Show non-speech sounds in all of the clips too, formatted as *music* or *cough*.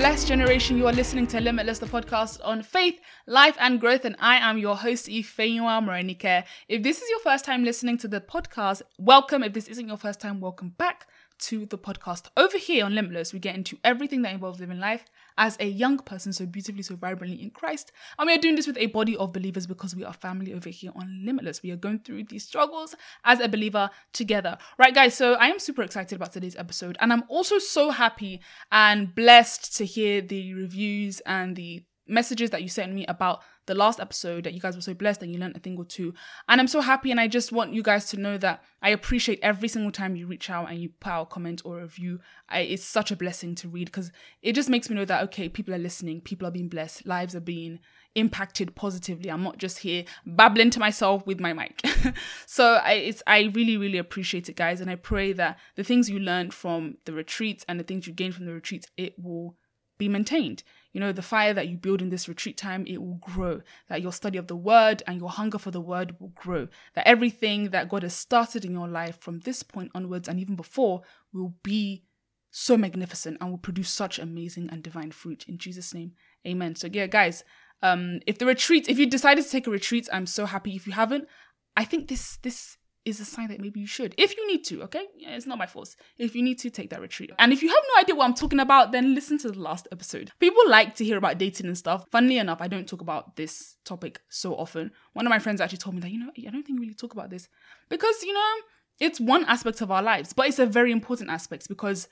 blessed generation. You are listening to Limitless, the podcast on faith, life, and growth. And I am your host, Ifeanyiwa Morenike. If this is your first time listening to the podcast, welcome. If this isn't your first time, welcome back to the podcast. Over here on Limitless, we get into everything that involves living life as a young person, so beautifully, so vibrantly in Christ. And we are doing this with a body of believers because we are family over here on Limitless. We are going through these struggles as a believer together. Right, guys, so I am super excited about today's episode. And I'm also so happy and blessed to hear the reviews and the messages that you sent me about the last episode that you guys were so blessed and you learned a thing or two. And I'm so happy and I just want you guys to know that I appreciate every single time you reach out and you put out a comment or a review. I, it's such a blessing to read because it just makes me know that, okay, people are listening, people are being blessed, lives are being impacted positively. I'm not just here babbling to myself with my mic. *laughs* so I it's I really really appreciate it guys and I pray that the things you learned from the retreats and the things you gained from the retreats it will be maintained. You know, the fire that you build in this retreat time, it will grow. That your study of the word and your hunger for the word will grow. That everything that God has started in your life from this point onwards and even before will be so magnificent and will produce such amazing and divine fruit. In Jesus' name, amen. So, yeah, guys, um, if the retreat, if you decided to take a retreat, I'm so happy. If you haven't, I think this this is a sign that maybe you should. If you need to, okay? It's not my fault. If you need to, take that retreat. And if you have no idea what I'm talking about, then listen to the last episode. People like to hear about dating and stuff. Funnily enough, I don't talk about this topic so often. One of my friends actually told me that, you know, I don't think you really talk about this because, you know, it's one aspect of our lives, but it's a very important aspect because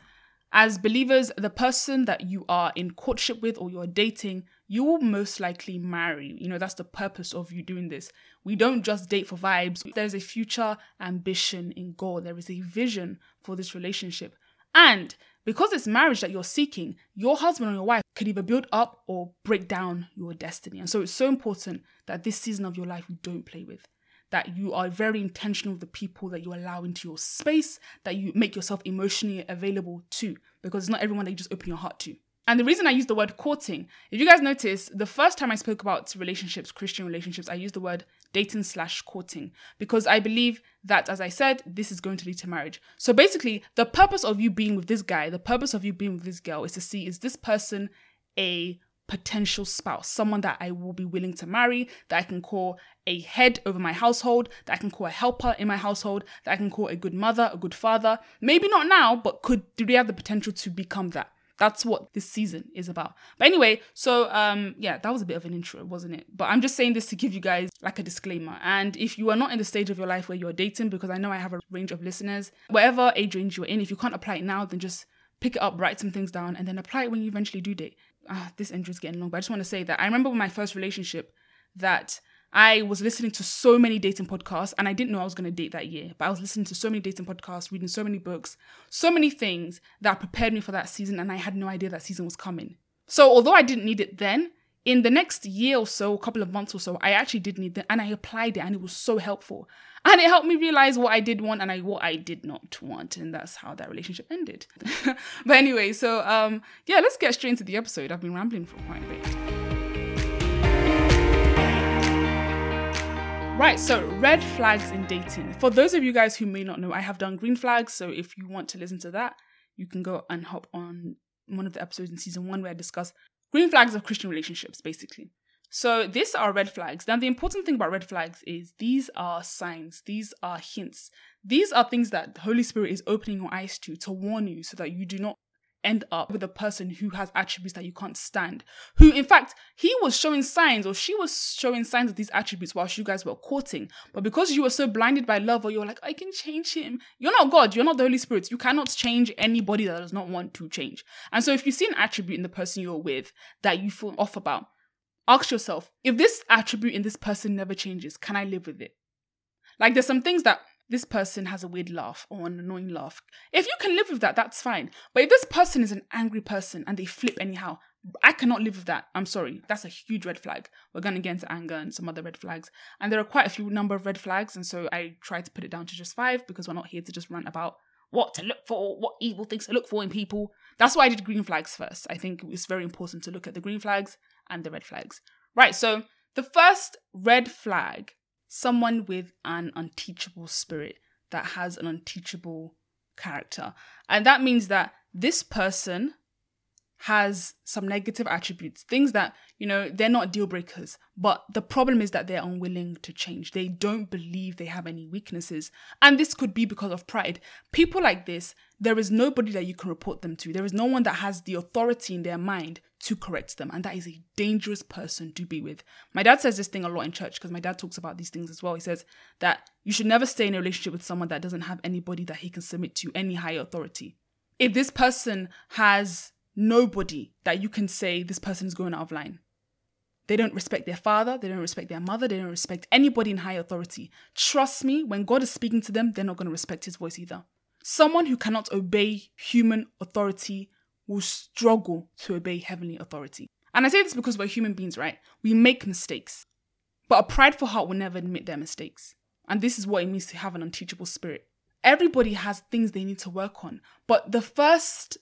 as believers, the person that you are in courtship with or you're dating you will most likely marry. You know, that's the purpose of you doing this. We don't just date for vibes. There's a future ambition in God, there is a vision for this relationship. And because it's marriage that you're seeking, your husband or your wife could either build up or break down your destiny. And so it's so important that this season of your life you don't play with. That you are very intentional with the people that you allow into your space, that you make yourself emotionally available to, because it's not everyone that you just open your heart to. And the reason I use the word courting, if you guys notice, the first time I spoke about relationships, Christian relationships, I used the word dating slash courting because I believe that, as I said, this is going to lead to marriage. So basically, the purpose of you being with this guy, the purpose of you being with this girl is to see is this person a potential spouse, someone that I will be willing to marry, that I can call a head over my household, that I can call a helper in my household, that I can call a good mother, a good father. Maybe not now, but could do they have the potential to become that? That's what this season is about. But anyway, so um yeah, that was a bit of an intro, wasn't it? But I'm just saying this to give you guys like a disclaimer. And if you are not in the stage of your life where you're dating, because I know I have a range of listeners, whatever age range you're in, if you can't apply it now, then just pick it up, write some things down, and then apply it when you eventually do date. Ah, this intro is getting long, but I just want to say that I remember my first relationship that I was listening to so many dating podcasts and I didn't know I was going to date that year, but I was listening to so many dating podcasts, reading so many books, so many things that prepared me for that season and I had no idea that season was coming. So, although I didn't need it then, in the next year or so, a couple of months or so, I actually did need it and I applied it and it was so helpful. And it helped me realize what I did want and I, what I did not want. And that's how that relationship ended. *laughs* but anyway, so um, yeah, let's get straight into the episode. I've been rambling for quite a bit. Right, so red flags in dating. For those of you guys who may not know, I have done green flags. So if you want to listen to that, you can go and hop on one of the episodes in season one where I discuss green flags of Christian relationships, basically. So these are red flags. Now, the important thing about red flags is these are signs, these are hints. These are things that the Holy Spirit is opening your eyes to to warn you so that you do not end up with a person who has attributes that you can't stand. Who, in fact, he was showing signs or she was showing signs of these attributes whilst you guys were courting. But because you were so blinded by love, or you're like, I can change him. You're not God. You're not the Holy Spirit. You cannot change anybody that does not want to change. And so if you see an attribute in the person you're with that you feel off about, ask yourself, if this attribute in this person never changes, can I live with it? Like there's some things that this person has a weird laugh or an annoying laugh. If you can live with that, that's fine. But if this person is an angry person and they flip anyhow, I cannot live with that. I'm sorry. That's a huge red flag. We're going to get into anger and some other red flags. And there are quite a few number of red flags. And so I try to put it down to just five because we're not here to just rant about what to look for, what evil things to look for in people. That's why I did green flags first. I think it's very important to look at the green flags and the red flags. Right. So the first red flag someone with an unteachable spirit that has an unteachable character. And that means that this person has some negative attributes, things that, you know, they're not deal breakers. But the problem is that they're unwilling to change. They don't believe they have any weaknesses. And this could be because of pride. People like this, there is nobody that you can report them to. There is no one that has the authority in their mind to correct them. And that is a dangerous person to be with. My dad says this thing a lot in church because my dad talks about these things as well. He says that you should never stay in a relationship with someone that doesn't have anybody that he can submit to, any higher authority. If this person has nobody that you can say this person is going out of line. They don't respect their father, they don't respect their mother, they don't respect anybody in high authority. Trust me, when God is speaking to them, they're not going to respect his voice either. Someone who cannot obey human authority will struggle to obey heavenly authority. And I say this because we're human beings, right? We make mistakes. But a prideful heart will never admit their mistakes. And this is what it means to have an unteachable spirit. Everybody has things they need to work on. But the first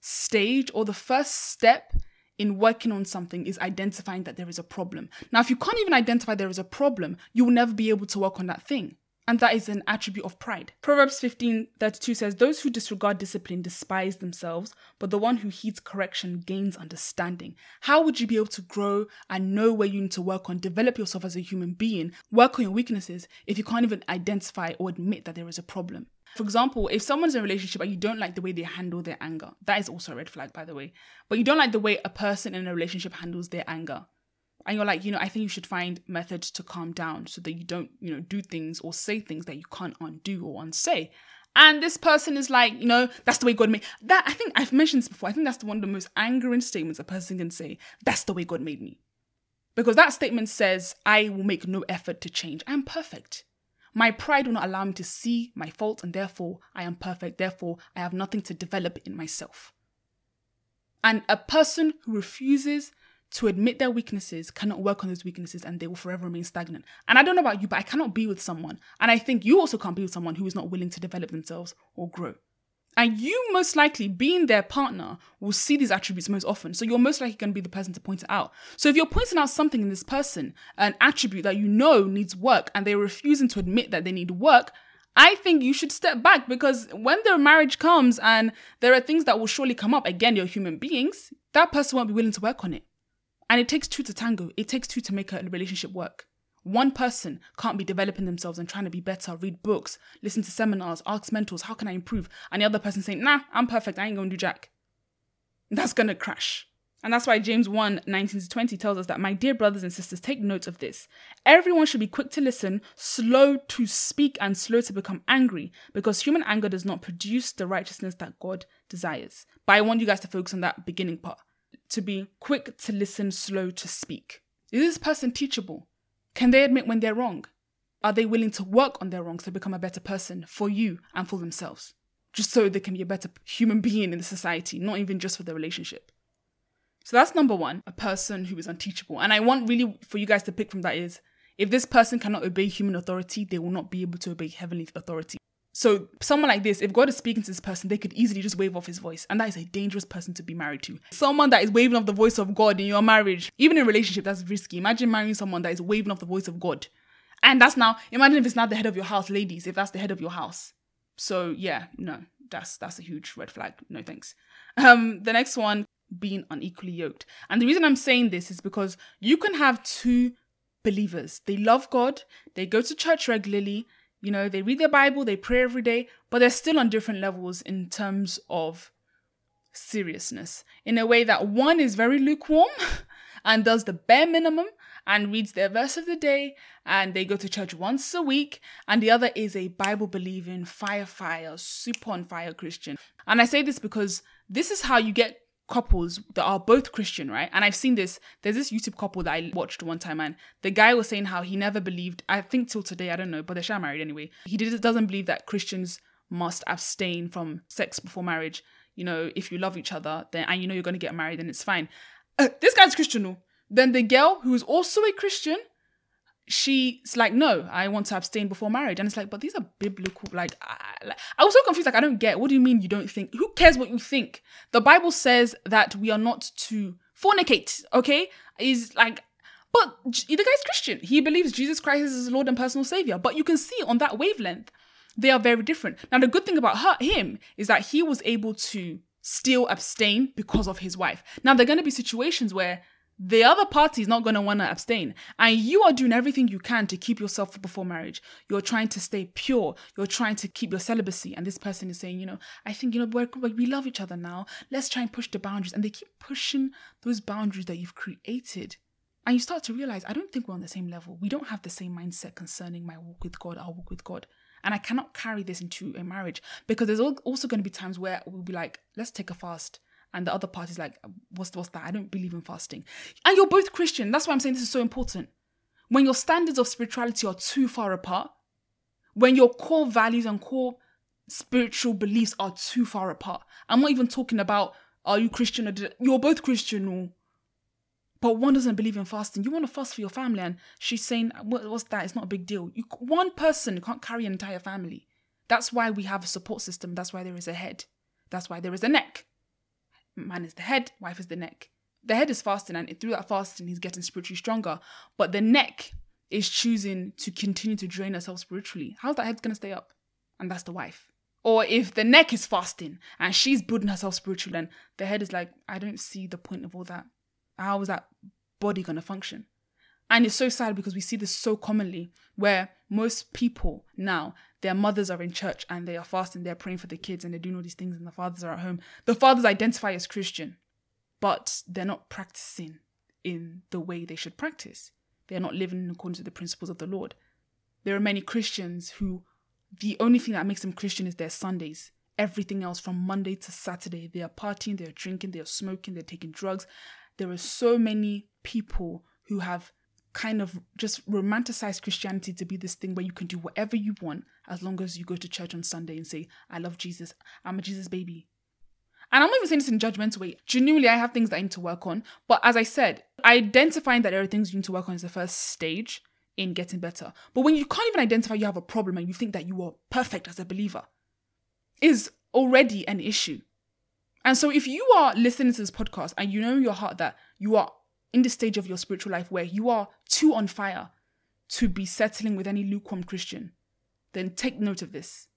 stage or the first step in working on something is identifying that there is a problem. Now, if you can't even identify there is a problem, you will never be able to work on that thing. And that is an attribute of pride. Proverbs 15 32 says, Those who disregard discipline despise themselves, but the one who heeds correction gains understanding. How would you be able to grow and know where you need to work on, develop yourself as a human being, work on your weaknesses if you can't even identify or admit that there is a problem? For example, if someone's in a relationship and you don't like the way they handle their anger, that is also a red flag, by the way. But you don't like the way a person in a relationship handles their anger. And you're like, you know, I think you should find methods to calm down so that you don't, you know, do things or say things that you can't undo or unsay. And this person is like, you know, that's the way God made that. I think I've mentioned this before. I think that's the one of the most angering statements a person can say. That's the way God made me. Because that statement says, I will make no effort to change. I'm perfect. My pride will not allow me to see my fault, and therefore I am perfect. Therefore, I have nothing to develop in myself. And a person who refuses to admit their weaknesses cannot work on those weaknesses and they will forever remain stagnant. And I don't know about you, but I cannot be with someone, and I think you also can't be with someone who is not willing to develop themselves or grow. And you most likely, being their partner, will see these attributes most often. So you're most likely going to be the person to point it out. So if you're pointing out something in this person, an attribute that you know needs work, and they're refusing to admit that they need work, I think you should step back because when their marriage comes and there are things that will surely come up, again, you're human beings, that person won't be willing to work on it. And it takes two to tango, it takes two to make a relationship work. One person can't be developing themselves and trying to be better, read books, listen to seminars, ask mentors, how can I improve? And the other person saying, nah, I'm perfect, I ain't gonna do jack. That's gonna crash. And that's why James 1 19 to 20 tells us that, my dear brothers and sisters, take note of this. Everyone should be quick to listen, slow to speak, and slow to become angry, because human anger does not produce the righteousness that God desires. But I want you guys to focus on that beginning part to be quick to listen, slow to speak. Is this person teachable? Can they admit when they're wrong? Are they willing to work on their wrongs to become a better person for you and for themselves? Just so they can be a better human being in the society, not even just for the relationship. So that's number one, a person who is unteachable. And I want really for you guys to pick from that is if this person cannot obey human authority, they will not be able to obey heavenly authority. So, someone like this, if God is speaking to this person, they could easily just wave off his voice. And that is a dangerous person to be married to. Someone that is waving off the voice of God in your marriage, even in a relationship, that's risky. Imagine marrying someone that is waving off the voice of God. And that's now, imagine if it's not the head of your house, ladies, if that's the head of your house. So, yeah, no, that's that's a huge red flag. No thanks. Um, the next one, being unequally yoked. And the reason I'm saying this is because you can have two believers. They love God, they go to church regularly, you know, they read their Bible, they pray every day, but they're still on different levels in terms of seriousness. In a way that one is very lukewarm *laughs* and does the bare minimum and reads their verse of the day and they go to church once a week, and the other is a Bible believing, fire, fire, super on fire Christian. And I say this because this is how you get couples that are both Christian, right? And I've seen this. There's this YouTube couple that I watched one time, and the guy was saying how he never believed. I think till today, I don't know, but they're sure married anyway. He did, doesn't believe that Christians must abstain from sex before marriage. You know, if you love each other, then and you know you're going to get married, then it's fine. Uh, this guy's Christian. Then the girl who is also a Christian she's like, no, I want to abstain before marriage. And it's like, but these are biblical. Like, I, I was so confused. Like, I don't get. What do you mean you don't think? Who cares what you think? The Bible says that we are not to fornicate. Okay, is like. But the guy's Christian. He believes Jesus Christ is his Lord and personal Savior. But you can see on that wavelength, they are very different. Now, the good thing about her, him is that he was able to still abstain because of his wife. Now, there are going to be situations where the other party is not going to want to abstain. And you are doing everything you can to keep yourself before marriage. You're trying to stay pure. You're trying to keep your celibacy. And this person is saying, you know, I think, you know, we're, we love each other now. Let's try and push the boundaries. And they keep pushing those boundaries that you've created. And you start to realize, I don't think we're on the same level. We don't have the same mindset concerning my walk with God, our walk with God. And I cannot carry this into a marriage because there's also going to be times where we'll be like, let's take a fast and the other party's like, what's, what's that? I don't believe in fasting. And you're both Christian. That's why I'm saying this is so important. When your standards of spirituality are too far apart, when your core values and core spiritual beliefs are too far apart, I'm not even talking about are you Christian or you're both Christian or but one doesn't believe in fasting. You want to fast for your family, and she's saying, what, "What's that? It's not a big deal." You, one person can't carry an entire family. That's why we have a support system. That's why there is a head. That's why there is a neck man is the head, wife is the neck. The head is fasting, and through that fasting, he's getting spiritually stronger. But the neck is choosing to continue to drain herself spiritually. How's that head gonna stay up? And that's the wife. Or if the neck is fasting and she's building herself spiritually, and the head is like, I don't see the point of all that. How is that body gonna function? And it's so sad because we see this so commonly where most people now, their mothers are in church and they are fasting, they're praying for the kids and they're doing all these things, and the fathers are at home. The fathers identify as Christian, but they're not practicing in the way they should practice. They're not living in accordance with the principles of the Lord. There are many Christians who the only thing that makes them Christian is their Sundays. Everything else from Monday to Saturday, they are partying, they're drinking, they're smoking, they're taking drugs. There are so many people who have kind of just romanticized Christianity to be this thing where you can do whatever you want as long as you go to church on Sunday and say, I love Jesus, I'm a Jesus baby. And I'm not even saying this in judgmental way. Genuinely, I have things that I need to work on. But as I said, identifying that there are things you need to work on is the first stage in getting better. But when you can't even identify you have a problem and you think that you are perfect as a believer, is already an issue. And so if you are listening to this podcast and you know in your heart that you are in the stage of your spiritual life where you are too on fire to be settling with any lukewarm Christian, then take note of this.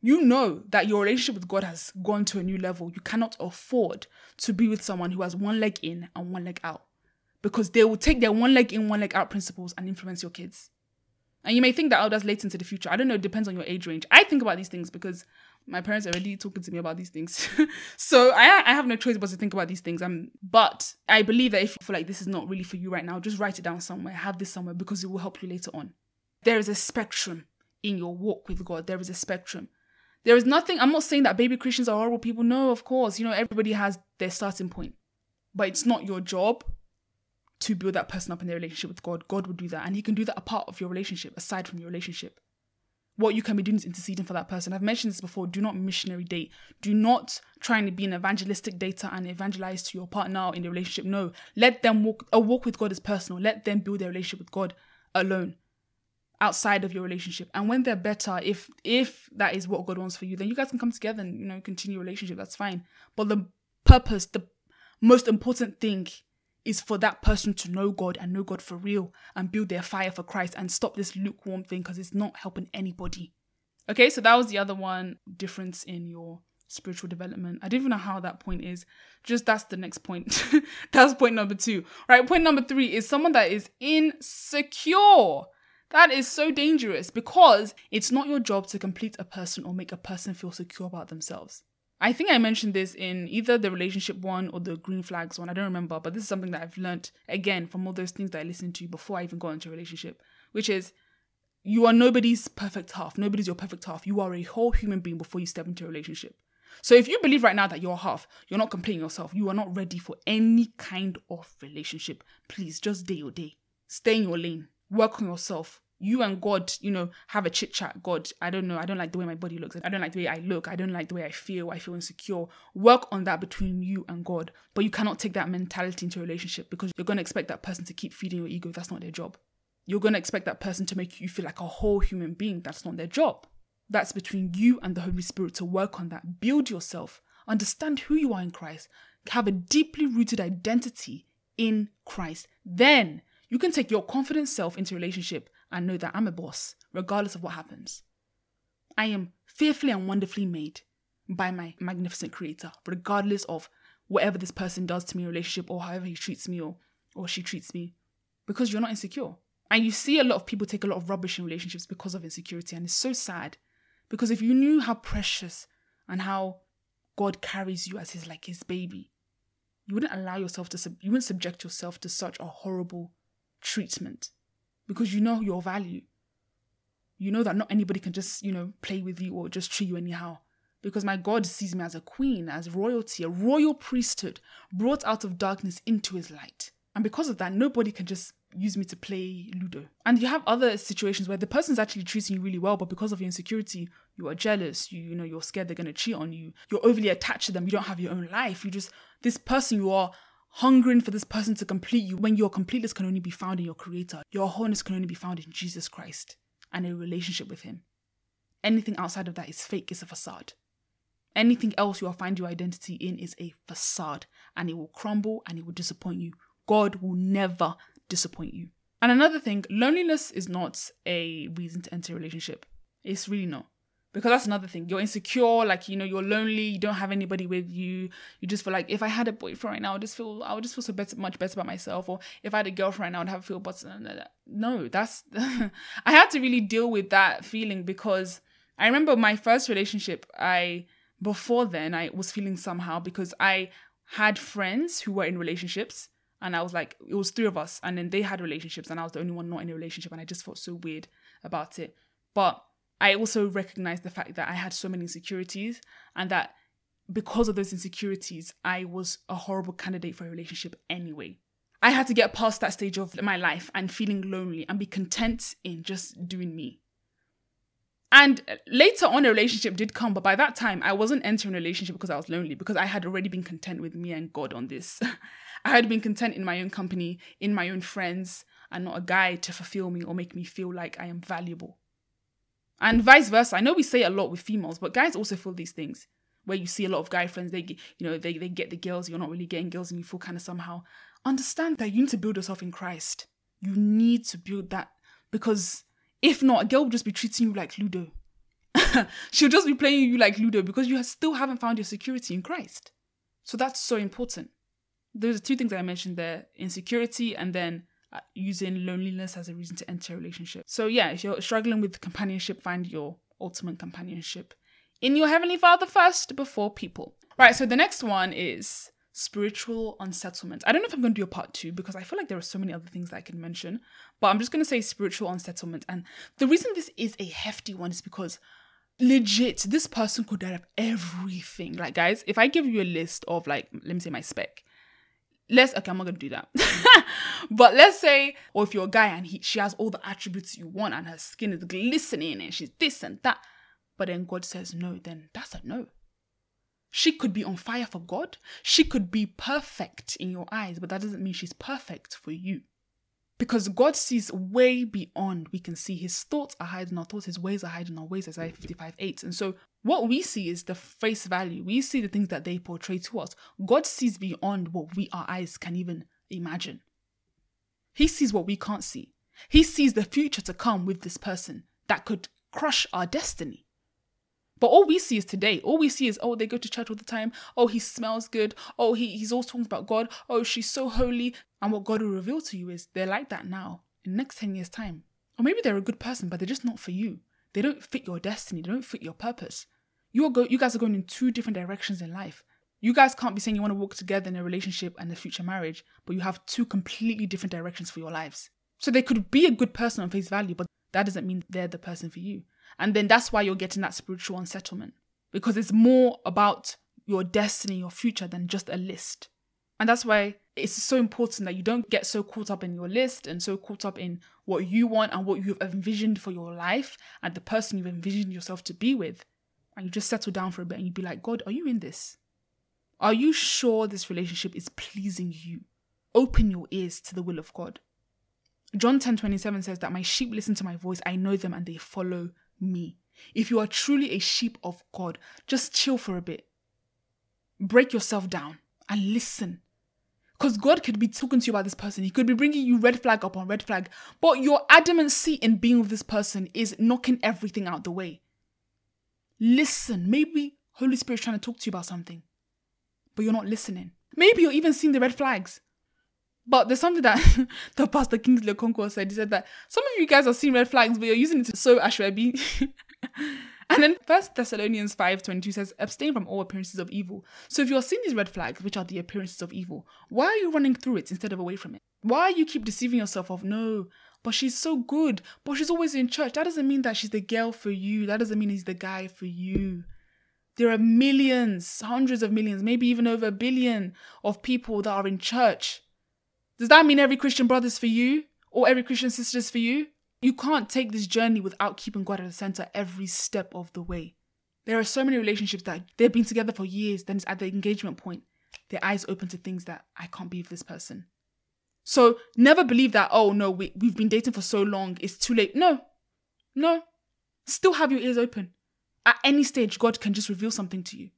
You know that your relationship with God has gone to a new level. You cannot afford to be with someone who has one leg in and one leg out because they will take their one leg in, one leg out principles and influence your kids. And you may think that, oh, that's late into the future. I don't know, it depends on your age range. I think about these things because my parents are already talking to me about these things. *laughs* so I, I have no choice but to think about these things. Um, but I believe that if you feel like this is not really for you right now, just write it down somewhere, have this somewhere because it will help you later on. There is a spectrum in your walk with God. There is a spectrum. There is nothing, I'm not saying that baby Christians are horrible people. No, of course. You know, everybody has their starting point. But it's not your job to build that person up in their relationship with God. God will do that. And He can do that a part of your relationship, aside from your relationship what you can be doing is interceding for that person. I've mentioned this before. Do not missionary date. Do not try and be an evangelistic dater and evangelize to your partner in the relationship. No, let them walk. A walk with God is personal. Let them build their relationship with God alone, outside of your relationship. And when they're better, if if that is what God wants for you, then you guys can come together and you know continue relationship. That's fine. But the purpose, the most important thing is for that person to know God and know God for real and build their fire for Christ and stop this lukewarm thing because it's not helping anybody. Okay, so that was the other one difference in your spiritual development. I don't even know how that point is. Just that's the next point. *laughs* that's point number two. Right, point number three is someone that is insecure. That is so dangerous because it's not your job to complete a person or make a person feel secure about themselves. I think I mentioned this in either the relationship one or the green flags one. I don't remember, but this is something that I've learned again from all those things that I listened to before I even got into a relationship, which is you are nobody's perfect half. Nobody's your perfect half. You are a whole human being before you step into a relationship. So if you believe right now that you're half, you're not completing yourself, you are not ready for any kind of relationship, please just day your day. Stay in your lane. Work on yourself you and God, you know, have a chit chat. God, I don't know. I don't like the way my body looks. I don't like the way I look. I don't like the way I feel. I feel insecure. Work on that between you and God. But you cannot take that mentality into a relationship because you're going to expect that person to keep feeding your ego. That's not their job. You're going to expect that person to make you feel like a whole human being. That's not their job. That's between you and the Holy Spirit to work on that. Build yourself. Understand who you are in Christ. Have a deeply rooted identity in Christ. Then you can take your confident self into relationship and know that I'm a boss, regardless of what happens. I am fearfully and wonderfully made. by my magnificent creator, regardless of whatever this person does to me in relationship or however he treats me or, or she treats me, because you're not insecure. And you see a lot of people take a lot of rubbish in relationships because of insecurity. And it's so sad. Because if you knew how precious and how God carries you as his like his baby, you wouldn't allow yourself to sub- you wouldn't subject yourself to such a horrible treatment because you know your value. You know that not anybody can just, you know, play with you or just treat you anyhow. Because my God sees me as a queen, as royalty, a royal priesthood brought out of darkness into his light. And because of that, nobody can just use me to play Ludo. And you have other situations where the person's actually treating you really well, but because of your insecurity, you are jealous, you, you know, you're scared they're gonna cheat on you, you're overly attached to them, you don't have your own life. You just this person you are hungering for this person to complete you when your completeness can only be found in your creator. Your wholeness can only be found in Jesus Christ and a relationship with him. Anything outside of that is fake, it's a facade. Anything else you'll find your identity in is a facade and it will crumble and it will disappoint you. God will never disappoint you. And another thing, loneliness is not a reason to enter a relationship. It's really not. Because that's another thing. You're insecure, like you know, you're lonely, you don't have anybody with you. You just feel like if I had a boyfriend right now, I would just feel I would just feel so better, much better about myself. Or if I had a girlfriend now, I'd have a feel better. No, that's *laughs* I had to really deal with that feeling because I remember my first relationship, I before then I was feeling somehow because I had friends who were in relationships and I was like, it was three of us, and then they had relationships, and I was the only one not in a relationship, and I just felt so weird about it. But I also recognized the fact that I had so many insecurities, and that because of those insecurities, I was a horrible candidate for a relationship anyway. I had to get past that stage of my life and feeling lonely and be content in just doing me. And later on, a relationship did come, but by that time, I wasn't entering a relationship because I was lonely, because I had already been content with me and God on this. *laughs* I had been content in my own company, in my own friends, and not a guy to fulfill me or make me feel like I am valuable. And vice versa. I know we say a lot with females, but guys also feel these things where you see a lot of guy friends, they you know, they, they get the girls, you're not really getting girls, and you feel kind of somehow. Understand that you need to build yourself in Christ. You need to build that because if not, a girl will just be treating you like Ludo. *laughs* She'll just be playing you like Ludo because you still haven't found your security in Christ. So that's so important. There's two things I mentioned there insecurity and then Uh, using loneliness as a reason to enter a relationship. So, yeah, if you're struggling with companionship, find your ultimate companionship in your Heavenly Father first before people. Right, so the next one is spiritual unsettlement. I don't know if I'm going to do a part two because I feel like there are so many other things that I can mention, but I'm just going to say spiritual unsettlement. And the reason this is a hefty one is because legit, this person could have everything. Like, guys, if I give you a list of, like, let me say my spec, let's okay, I'm not gonna do that. *laughs* but let's say, or if you're a guy and he she has all the attributes you want and her skin is glistening and she's this and that, but then God says no, then that's a no. She could be on fire for God. She could be perfect in your eyes, but that doesn't mean she's perfect for you. Because God sees way beyond we can see. His thoughts are hiding our thoughts, his ways are hiding our ways, Isaiah 55 8. And so what we see is the face value. We see the things that they portray to us. God sees beyond what we our eyes can even imagine. He sees what we can't see. He sees the future to come with this person that could crush our destiny. But all we see is today. All we see is, oh, they go to church all the time. Oh, he smells good. Oh, he, he's always talking about God. Oh, she's so holy. And what God will reveal to you is they're like that now in next 10 years' time. Or maybe they're a good person, but they're just not for you. They don't fit your destiny. They don't fit your purpose. You are go you guys are going in two different directions in life. You guys can't be saying you want to work together in a relationship and a future marriage, but you have two completely different directions for your lives. So they could be a good person on face value, but that doesn't mean they're the person for you. And then that's why you're getting that spiritual unsettlement because it's more about your destiny, your future than just a list. And that's why it's so important that you don't get so caught up in your list and so caught up in what you want and what you've envisioned for your life and the person you've envisioned yourself to be with. And you just settle down for a bit and you'd be like, God, are you in this? Are you sure this relationship is pleasing you? Open your ears to the will of God. John 10 27 says that my sheep listen to my voice, I know them and they follow me. If you are truly a sheep of God, just chill for a bit. Break yourself down and listen. Because God could be talking to you about this person. He could be bringing you red flag upon red flag. But your adamancy in being with this person is knocking everything out the way. Listen, maybe Holy Spirit's trying to talk to you about something, but you're not listening. Maybe you're even seeing the red flags. But there's something that *laughs* the pastor Kingsley Okonkwo said. He said that some of you guys are seeing red flags, but you're using it to sew Asoebi. *laughs* and then First Thessalonians 5.22 says, abstain from all appearances of evil. So if you're seeing these red flags, which are the appearances of evil, why are you running through it instead of away from it? Why are you keep deceiving yourself of, no, but she's so good, but she's always in church. That doesn't mean that she's the girl for you. That doesn't mean he's the guy for you. There are millions, hundreds of millions, maybe even over a billion of people that are in church does that mean every Christian brother's for you or every Christian sister's for you? You can't take this journey without keeping God at the center every step of the way. There are so many relationships that they've been together for years, then it's at the engagement point, their eyes open to things that I can't be with this person. So never believe that, oh no, we, we've been dating for so long, it's too late. No, no. Still have your ears open. At any stage, God can just reveal something to you.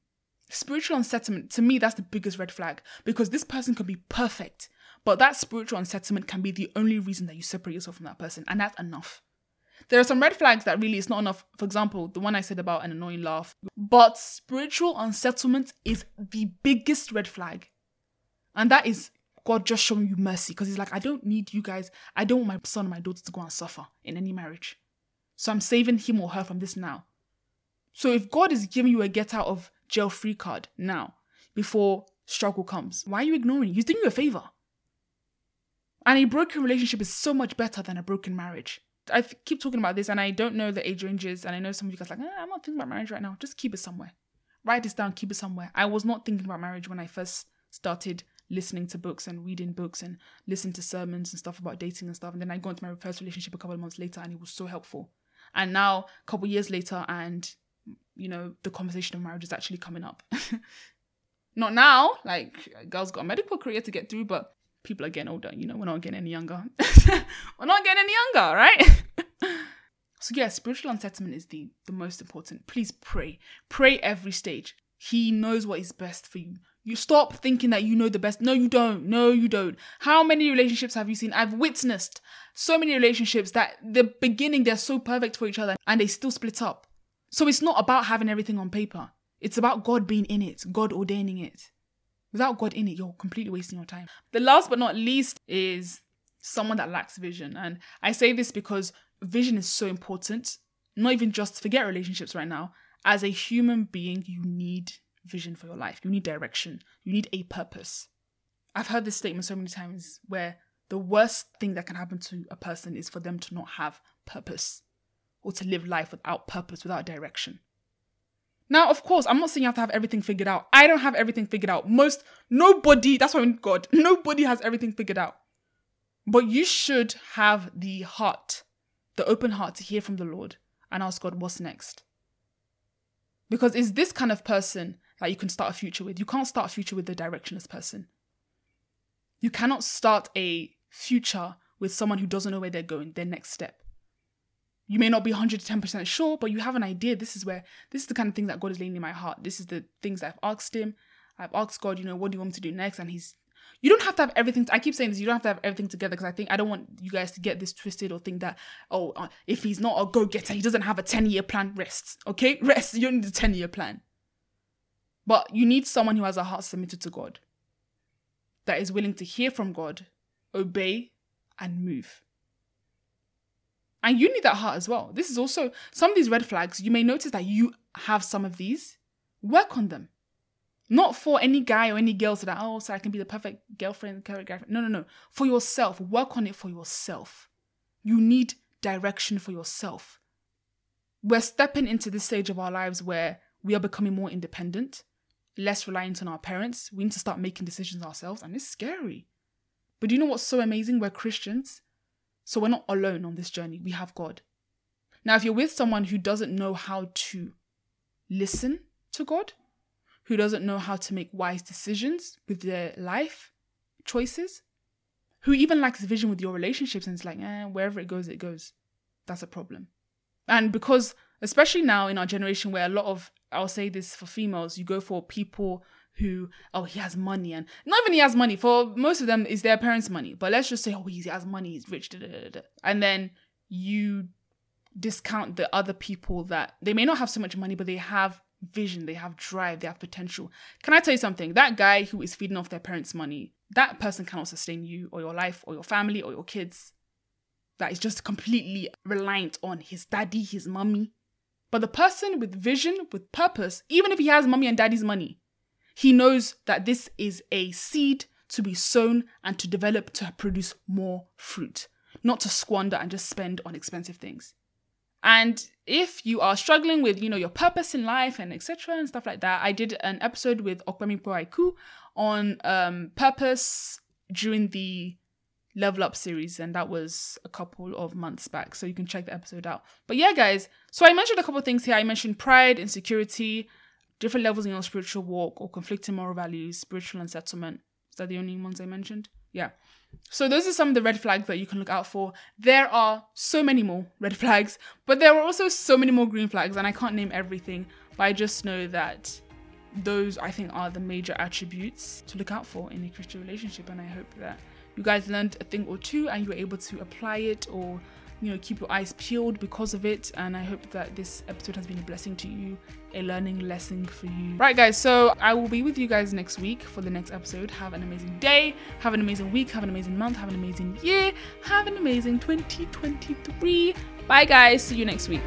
Spiritual unsettlement, to me, that's the biggest red flag because this person can be perfect. But that spiritual unsettlement can be the only reason that you separate yourself from that person, and that's enough. There are some red flags that really it's not enough. For example, the one I said about an annoying laugh. But spiritual unsettlement is the biggest red flag. And that is God just showing you mercy because He's like, I don't need you guys. I don't want my son and my daughter to go and suffer in any marriage. So I'm saving him or her from this now. So if God is giving you a get out of jail free card now, before struggle comes, why are you ignoring? He's doing you a favor. And a broken relationship is so much better than a broken marriage. I th- keep talking about this and I don't know the age ranges. And I know some of you guys like, eh, I'm not thinking about marriage right now. Just keep it somewhere. Write this down, keep it somewhere. I was not thinking about marriage when I first started listening to books and reading books and listening to sermons and stuff about dating and stuff. And then I got into my first relationship a couple of months later and it was so helpful. And now, a couple of years later, and you know, the conversation of marriage is actually coming up. *laughs* not now, like, girls got a medical career to get through, but people are getting older. You know, we're not getting any younger. *laughs* we're not getting any younger, right? *laughs* so yeah, spiritual unsettlement is the the most important. Please pray. Pray every stage. He knows what is best for you. You stop thinking that you know the best. No, you don't. No, you don't. How many relationships have you seen? I've witnessed so many relationships that the beginning they're so perfect for each other and they still split up. So it's not about having everything on paper. It's about God being in it, God ordaining it. Without God in it, you're completely wasting your time. The last but not least is someone that lacks vision. And I say this because vision is so important. Not even just forget relationships right now. As a human being, you need vision for your life. You need direction. You need a purpose. I've heard this statement so many times where the worst thing that can happen to a person is for them to not have purpose or to live life without purpose, without direction. Now, of course, I'm not saying you have to have everything figured out. I don't have everything figured out. Most, nobody, that's why I mean God, *laughs* nobody has everything figured out. But you should have the heart, the open heart to hear from the Lord and ask God, what's next? Because it's this kind of person that you can start a future with. You can't start a future with a directionless person. You cannot start a future with someone who doesn't know where they're going, their next step you may not be 110% sure, but you have an idea. This is where, this is the kind of thing that God is laying in my heart. This is the things I've asked Him. I've asked God, you know, what do you want me to do next? And He's, you don't have to have everything. I keep saying this, you don't have to have everything together because I think I don't want you guys to get this twisted or think that, oh, uh, if he's not a go getter, he doesn't have a 10 year plan, rest. Okay? *laughs* Rest. You don't need a 10 year plan. But you need someone who has a heart submitted to God, that is willing to hear from God, obey, and move. And you need that heart as well. This is also some of these red flags. You may notice that you have some of these. Work on them. Not for any guy or any girl so that, oh, so I can be the perfect girlfriend, girlfriend. No, no, no. For yourself. Work on it for yourself. You need direction for yourself. We're stepping into this stage of our lives where we are becoming more independent, less reliant on our parents. We need to start making decisions ourselves, and it's scary. But do you know what's so amazing? We're Christians. So we're not alone on this journey. We have God. Now, if you're with someone who doesn't know how to listen to God, who doesn't know how to make wise decisions with their life choices, who even lacks vision with your relationships and it's like, eh, wherever it goes, it goes, that's a problem. And because, especially now in our generation where a lot of, I'll say this for females, you go for people who oh he has money and not even he has money for most of them is their parents money but let's just say oh he has money he's rich da, da, da, and then you discount the other people that they may not have so much money but they have vision, they have drive, they have potential. Can I tell you something? That guy who is feeding off their parents' money, that person cannot sustain you or your life or your family or your kids. That is just completely reliant on his daddy, his mummy But the person with vision, with purpose, even if he has mummy and daddy's money, he knows that this is a seed to be sown and to develop to produce more fruit, not to squander and just spend on expensive things. And if you are struggling with, you know, your purpose in life and etc. and stuff like that, I did an episode with Okpemi Poaiku on um, purpose during the Level Up series, and that was a couple of months back. So you can check the episode out. But yeah, guys, so I mentioned a couple things here. I mentioned pride, insecurity, different levels in your spiritual walk, or conflicting moral values, spiritual unsettlement. Is that the only ones I mentioned? Yeah. So those are some of the red flags that you can look out for. There are so many more red *laughs* flags, but there are also so many more green flags, and I can't name everything, but I just know that those I think are the major attributes to look out for in a Christian relationship, and I hope that you guys learned a thing or two and you were able to apply it or you know keep your eyes peeled because of it and i hope that this episode has been a blessing to you a learning lesson for you. Right guys so i will be with you guys next week for the next episode. Have an amazing day have an amazing week have an amazing month have an amazing year have an amazing 2023 bye guys. See you next week